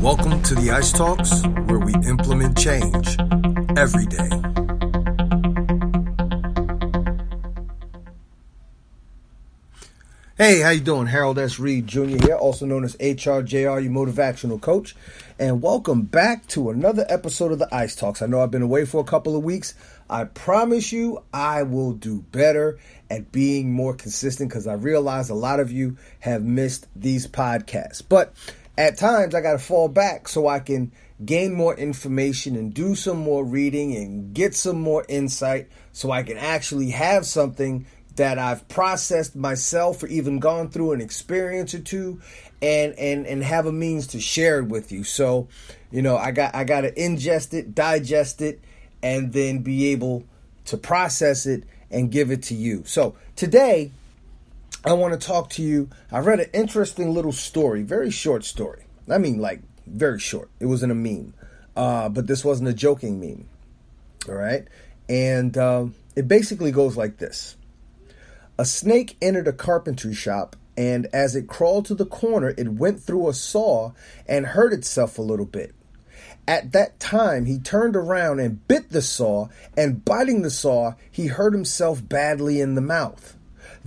Welcome to the Ice Talks, where we implement change every day. Hey, how you doing? Harold S. Reed Jr. here, also known as HRJR, your motivational coach, and welcome back to another episode of the Ice Talks. I know I've been away for a couple of weeks. I promise you, I will do better at being more consistent because I realize a lot of you have missed these podcasts. But at times I got to fall back so I can gain more information and do some more reading and get some more insight so I can actually have something that I've processed myself or even gone through an experience or two and and and have a means to share it with you. So, you know, I got I got to ingest it, digest it and then be able to process it and give it to you. So, today I want to talk to you. I read an interesting little story, very short story. I mean, like, very short. It wasn't a meme, uh, but this wasn't a joking meme. All right. And um, it basically goes like this A snake entered a carpentry shop, and as it crawled to the corner, it went through a saw and hurt itself a little bit. At that time, he turned around and bit the saw, and biting the saw, he hurt himself badly in the mouth.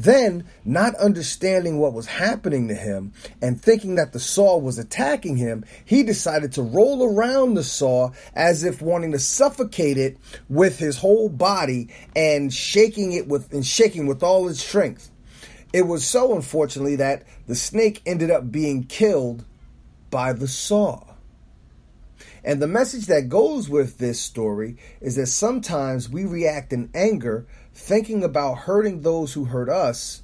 Then, not understanding what was happening to him and thinking that the saw was attacking him, he decided to roll around the saw as if wanting to suffocate it with his whole body and shaking it with and shaking with all his strength. It was so unfortunately that the snake ended up being killed by the saw. And the message that goes with this story is that sometimes we react in anger thinking about hurting those who hurt us,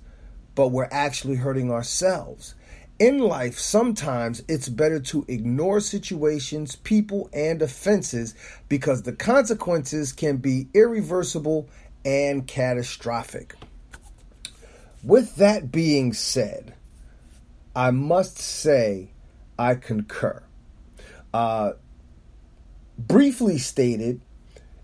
but we're actually hurting ourselves. In life, sometimes it's better to ignore situations, people, and offenses because the consequences can be irreversible and catastrophic. With that being said, I must say I concur. Uh, briefly stated,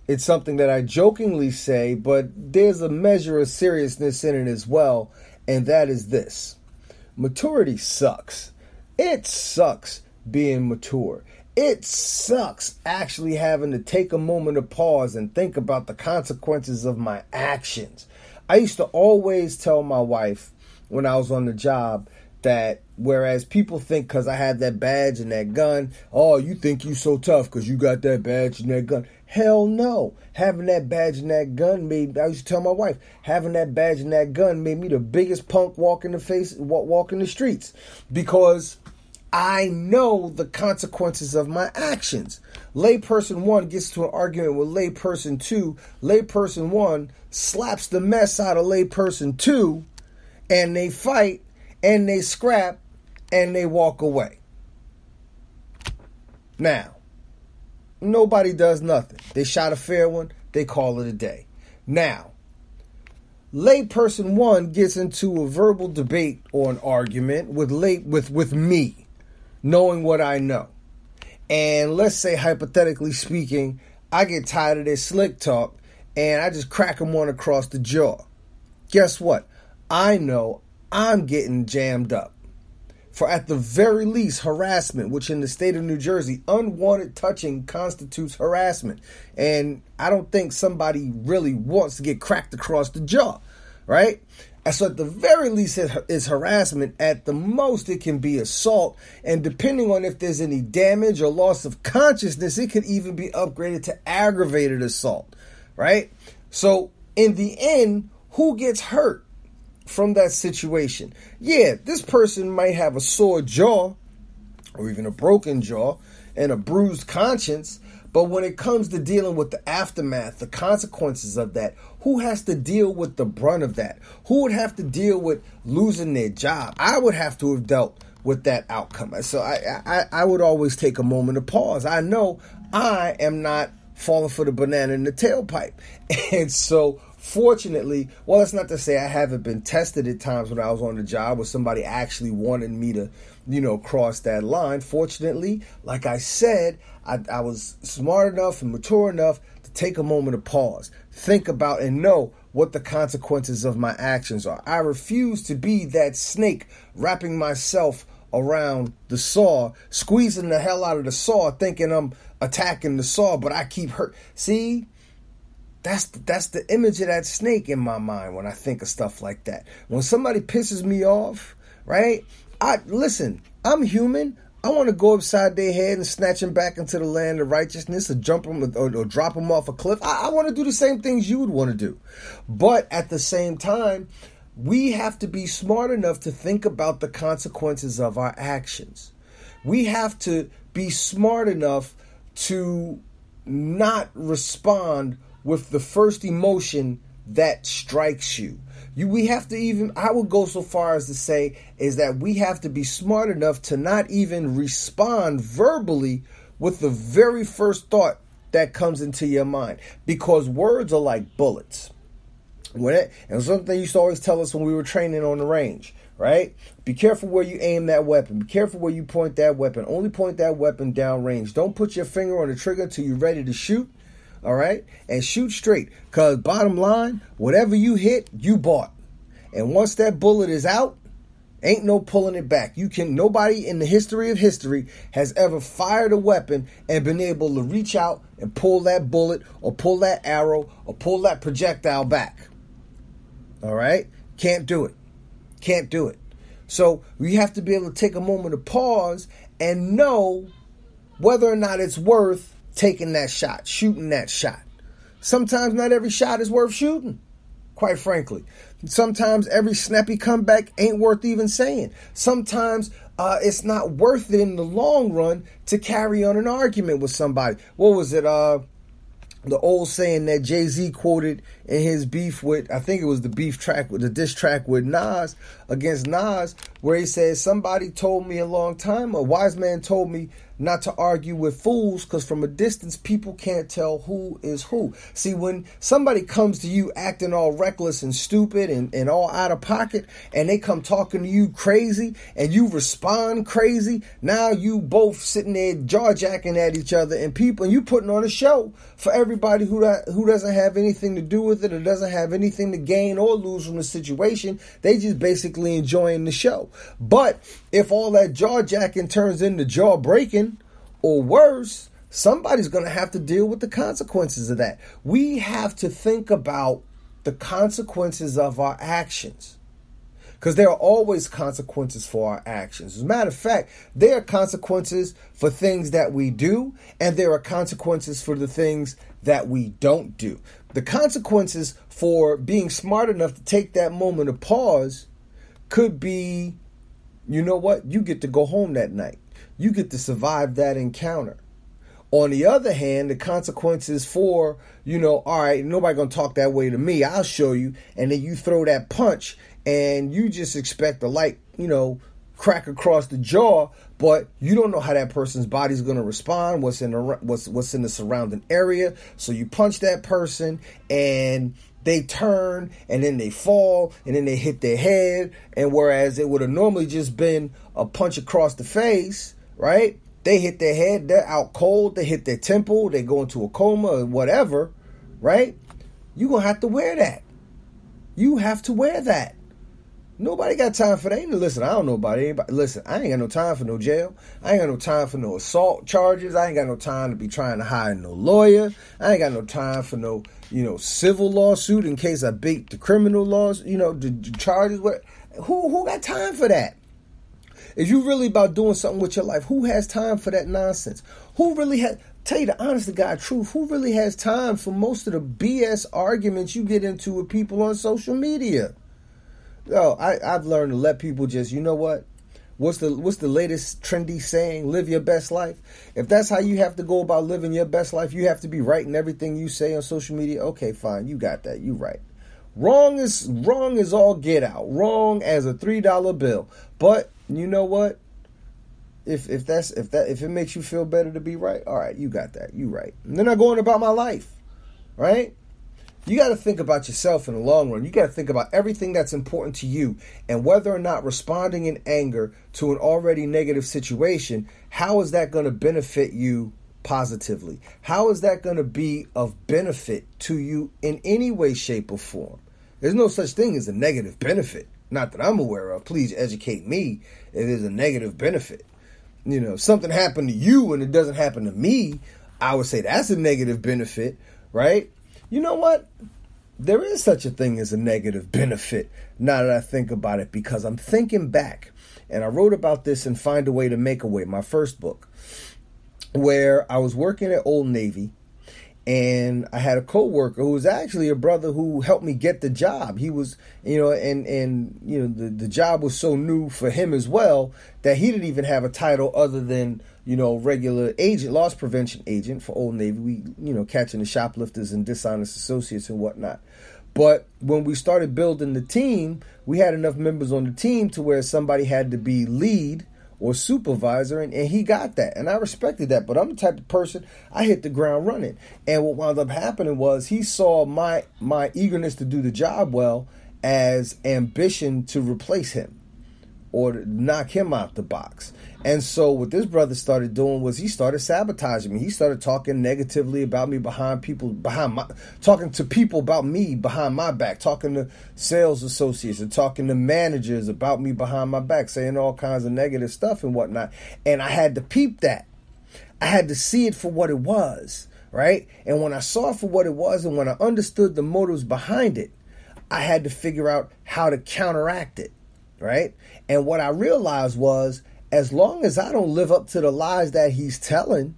it's something that I jokingly say, but there's a measure of seriousness in it as well, and that is this maturity sucks. It sucks being mature. It sucks actually having to take a moment to pause and think about the consequences of my actions. I used to always tell my wife when I was on the job that whereas people think because I have that badge and that gun, oh, you think you so tough because you got that badge and that gun. Hell no. Having that badge and that gun made I used to tell my wife, having that badge and that gun made me the biggest punk walking the face walk, walking the streets because I know the consequences of my actions. Layperson one gets to an argument with layperson two. Layperson one slaps the mess out of layperson two, and they fight and they scrap and they walk away. Now, nobody does nothing. They shot a fair one, they call it a day. Now, layperson one gets into a verbal debate or an argument with late with with me, knowing what I know. And let's say hypothetically speaking, I get tired of this slick talk and I just crack him one across the jaw. Guess what? I know I'm getting jammed up for at the very least harassment, which in the state of New Jersey, unwanted touching constitutes harassment. And I don't think somebody really wants to get cracked across the jaw, right? So at the very least is harassment. At the most, it can be assault. And depending on if there's any damage or loss of consciousness, it could even be upgraded to aggravated assault, right? So in the end, who gets hurt? From that situation. Yeah, this person might have a sore jaw or even a broken jaw and a bruised conscience, but when it comes to dealing with the aftermath, the consequences of that, who has to deal with the brunt of that? Who would have to deal with losing their job? I would have to have dealt with that outcome. So I, I, I would always take a moment to pause. I know I am not falling for the banana in the tailpipe. And so Fortunately, well, that's not to say I haven't been tested at times when I was on the job where somebody actually wanted me to, you know, cross that line. Fortunately, like I said, I, I was smart enough and mature enough to take a moment to pause, think about and know what the consequences of my actions are. I refuse to be that snake wrapping myself around the saw, squeezing the hell out of the saw, thinking I'm attacking the saw, but I keep hurt. See, that's that's the image of that snake in my mind when I think of stuff like that. When somebody pisses me off, right? I listen. I'm human. I want to go upside their head and snatch them back into the land of righteousness, or jump them, or, or drop them off a cliff. I, I want to do the same things you would want to do, but at the same time, we have to be smart enough to think about the consequences of our actions. We have to be smart enough to not respond with the first emotion that strikes you. You we have to even I would go so far as to say is that we have to be smart enough to not even respond verbally with the very first thought that comes into your mind because words are like bullets. When it, and something they used to always tell us when we were training on the range, right? Be careful where you aim that weapon. Be careful where you point that weapon. Only point that weapon down range. Don't put your finger on the trigger until you're ready to shoot. All right? And shoot straight. Cause bottom line, whatever you hit, you bought. And once that bullet is out, ain't no pulling it back. You can nobody in the history of history has ever fired a weapon and been able to reach out and pull that bullet or pull that arrow or pull that projectile back. All right? Can't do it. Can't do it. So we have to be able to take a moment to pause and know whether or not it's worth taking that shot, shooting that shot. Sometimes not every shot is worth shooting, quite frankly. Sometimes every snappy comeback ain't worth even saying. Sometimes uh, it's not worth it in the long run to carry on an argument with somebody. What was it? Uh, the old saying that Jay Z quoted in his beef with, I think it was the beef track with the diss track with Nas against Nas, where he says, Somebody told me a long time, a wise man told me not to argue with fools because from a distance people can't tell who is who. See, when somebody comes to you acting all reckless and stupid and, and all out of pocket and they come talking to you crazy and you respond crazy, now you both sitting there jaw jacking at each other and people and you putting on a show for everybody who who doesn't have anything to do with it or doesn't have anything to gain or lose from the situation. They just basically enjoying the show. But if all that jaw jacking turns into jaw breaking or worse, somebody's going to have to deal with the consequences of that. We have to think about the consequences of our actions. Because there are always consequences for our actions. As a matter of fact, there are consequences for things that we do, and there are consequences for the things that we don't do. The consequences for being smart enough to take that moment of pause could be you know what? You get to go home that night. You get to survive that encounter. On the other hand, the consequences for, you know, all right, nobody gonna talk that way to me. I'll show you. And then you throw that punch and you just expect the light, you know, crack across the jaw, but you don't know how that person's body's going to respond, what's in the what's what's in the surrounding area. So you punch that person and they turn and then they fall and then they hit their head. And whereas it would have normally just been a punch across the face, right? They hit their head, they're out cold, they hit their temple, they go into a coma or whatever, right? You're going to have to wear that. You have to wear that. Nobody got time for that. Listen, I don't know about anybody. Listen, I ain't got no time for no jail. I ain't got no time for no assault charges. I ain't got no time to be trying to hire no lawyer. I ain't got no time for no, you know, civil lawsuit in case I beat the criminal laws, you know, the, the charges. What? Who who got time for that? If you really about doing something with your life, who has time for that nonsense? Who really has? Tell you the honest to God truth, who really has time for most of the BS arguments you get into with people on social media? Yo, I, I've learned to let people just, you know what? What's the what's the latest trendy saying? Live your best life. If that's how you have to go about living your best life, you have to be right in everything you say on social media. Okay, fine, you got that. You right. Wrong is wrong is all get out. Wrong as a three dollar bill. But you know what? If if that's if that if it makes you feel better to be right, all right, you got that. You right. And then I go on about my life, right? You got to think about yourself in the long run. You got to think about everything that's important to you and whether or not responding in anger to an already negative situation, how is that going to benefit you positively? How is that going to be of benefit to you in any way, shape, or form? There's no such thing as a negative benefit. Not that I'm aware of. Please educate me if there's a negative benefit. You know, something happened to you and it doesn't happen to me, I would say that's a negative benefit, right? You know what? There is such a thing as a negative benefit now that I think about it because I'm thinking back and I wrote about this in Find a Way to Make a Way, my first book, where I was working at Old Navy and I had a coworker who was actually a brother who helped me get the job. He was, you know, and and you know the the job was so new for him as well that he didn't even have a title other than you know regular agent, loss prevention agent for Old Navy. We you know catching the shoplifters and dishonest associates and whatnot. But when we started building the team, we had enough members on the team to where somebody had to be lead or supervisor, and, and he got that. And I respected that. But I'm the type of person, I hit the ground running. And what wound up happening was he saw my my eagerness to do the job well as ambition to replace him or knock him out the box. And so what this brother started doing was he started sabotaging me. He started talking negatively about me behind people behind my talking to people about me behind my back, talking to sales associates and talking to managers about me behind my back, saying all kinds of negative stuff and whatnot. And I had to peep that. I had to see it for what it was, right? And when I saw it for what it was and when I understood the motives behind it, I had to figure out how to counteract it, right? And what I realized was as long as I don't live up to the lies that he's telling,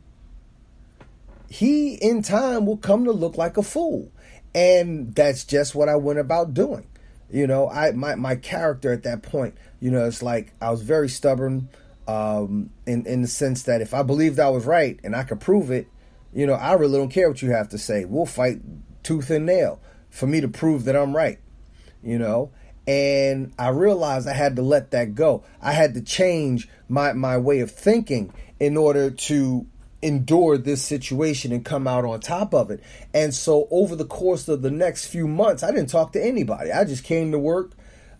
he in time will come to look like a fool. And that's just what I went about doing. You know, I my, my character at that point, you know, it's like I was very stubborn um, in, in the sense that if I believed I was right and I could prove it, you know, I really don't care what you have to say. We'll fight tooth and nail for me to prove that I'm right. You know, and I realized I had to let that go. I had to change my my way of thinking in order to endure this situation and come out on top of it. And so over the course of the next few months, I didn't talk to anybody. I just came to work.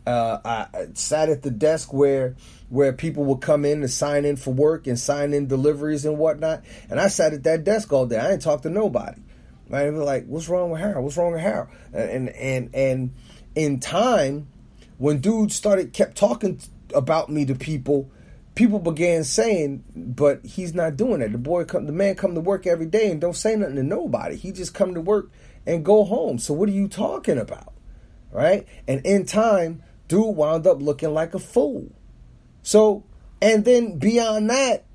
Uh, I sat at the desk where where people would come in and sign in for work and sign in deliveries and whatnot. And I sat at that desk all day. I didn't talk to nobody. Right? like, what's wrong with Harold? What's wrong with Harold? And and and in time, when dudes started kept talking about me to people, people began saying, "But he's not doing it. The boy come, the man come to work every day and don't say nothing to nobody. He just come to work and go home. So what are you talking about, right?" And in time, dude wound up looking like a fool. So, and then beyond that,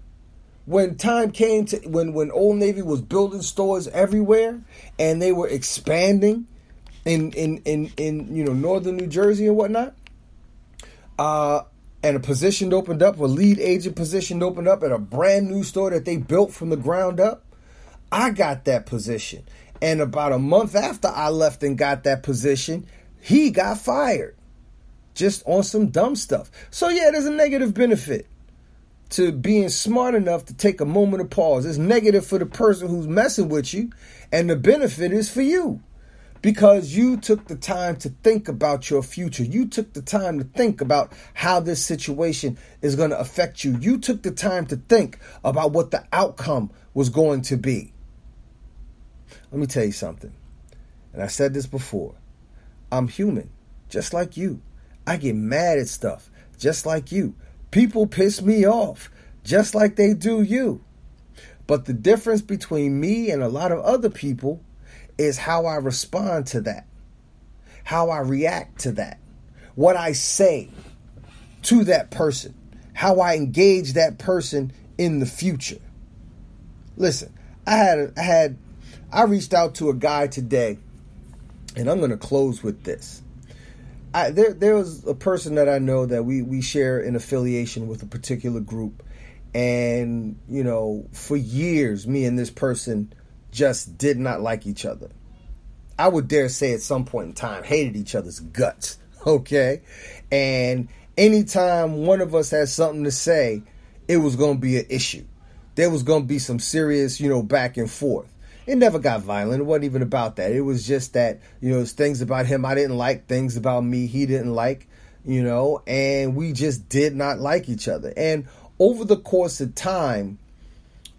when time came to when when Old Navy was building stores everywhere and they were expanding in in in in you know northern New Jersey and whatnot. Uh, and a position opened up, a lead agent position opened up at a brand new store that they built from the ground up. I got that position. And about a month after I left and got that position, he got fired just on some dumb stuff. So, yeah, there's a negative benefit to being smart enough to take a moment of pause. It's negative for the person who's messing with you, and the benefit is for you because you took the time to think about your future. You took the time to think about how this situation is going to affect you. You took the time to think about what the outcome was going to be. Let me tell you something. And I said this before. I'm human, just like you. I get mad at stuff, just like you. People piss me off, just like they do you. But the difference between me and a lot of other people is how I respond to that, how I react to that, what I say to that person, how I engage that person in the future. Listen, I had I had I reached out to a guy today, and I'm going to close with this. I, there there was a person that I know that we we share an affiliation with a particular group, and you know for years me and this person just did not like each other. I would dare say at some point in time hated each other's guts. Okay. And anytime one of us had something to say, it was going to be an issue. There was going to be some serious, you know, back and forth. It never got violent. It wasn't even about that. It was just that, you know, things about him I didn't like, things about me he didn't like, you know, and we just did not like each other. And over the course of time,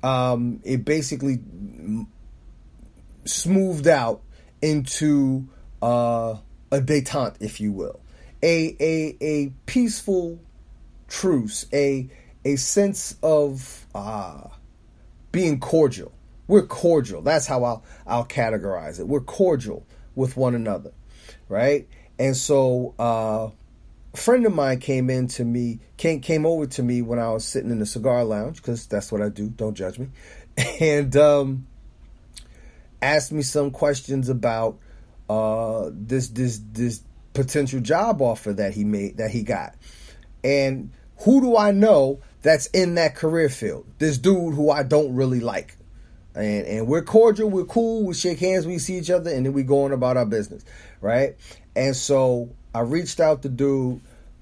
um, it basically smoothed out into uh, a detente, if you will. a a a peaceful truce, a a sense of uh, being cordial. We're cordial. That's how I'll I'll categorize it. We're cordial with one another, right? And so uh, a friend of mine came in to me, came came over to me when I was sitting in the cigar lounge because that's what I do. Don't judge me, and um, asked me some questions about uh, this this this potential job offer that he made that he got, and who do I know that's in that career field? This dude who I don't really like. And, and we're cordial, we're cool, we shake hands, we see each other, and then we go on about our business, right? And so I reached out to dude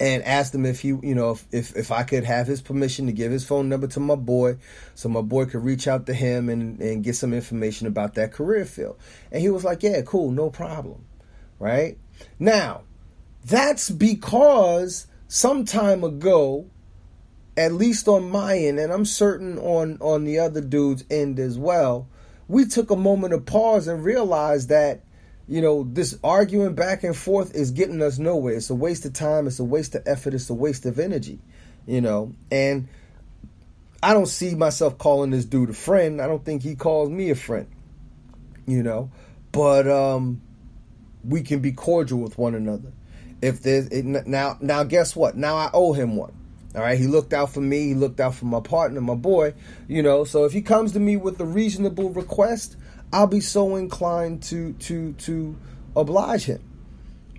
and asked him if he, you know, if, if, if I could have his permission to give his phone number to my boy, so my boy could reach out to him and and get some information about that career field. And he was like, "Yeah, cool, no problem." Right now, that's because some time ago, at least on my end, and I'm certain on on the other dude's end as well, we took a moment of pause and realized that you know, this arguing back and forth is getting us nowhere. It's a waste of time, it's a waste of effort, it's a waste of energy, you know. And I don't see myself calling this dude a friend. I don't think he calls me a friend, you know. But um, we can be cordial with one another. If there's it, now, now guess what? Now I owe him one. All right, he looked out for me. He looked out for my partner, my boy. You know, so if he comes to me with a reasonable request, I'll be so inclined to to to oblige him.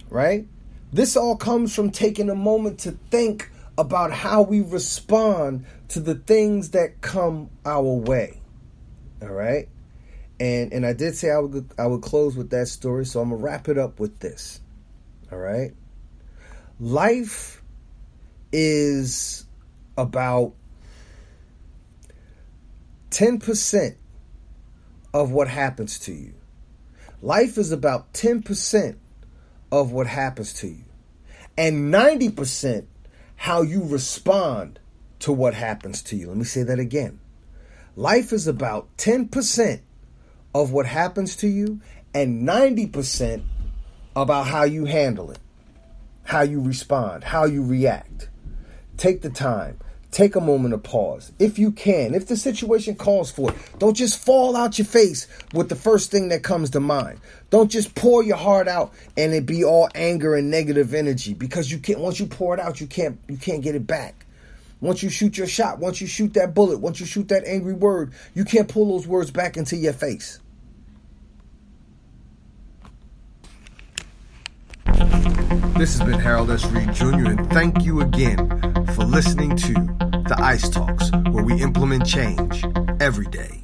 Right? This all comes from taking a moment to think about how we respond to the things that come our way. All right? And and I did say I would I would close with that story, so I'm going to wrap it up with this. All right? Life is about 10% of what happens to you. Life is about 10% of what happens to you, and 90% how you respond to what happens to you. Let me say that again. Life is about 10% of what happens to you, and 90% about how you handle it, how you respond, how you react. Take the time Take a moment of pause. If you can, if the situation calls for it, don't just fall out your face with the first thing that comes to mind. Don't just pour your heart out and it be all anger and negative energy because you can't once you pour it out, you can't you can't get it back. Once you shoot your shot, once you shoot that bullet, once you shoot that angry word, you can't pull those words back into your face. This has been Harold S. Reed Jr., and thank you again for listening to the Ice Talks, where we implement change every day.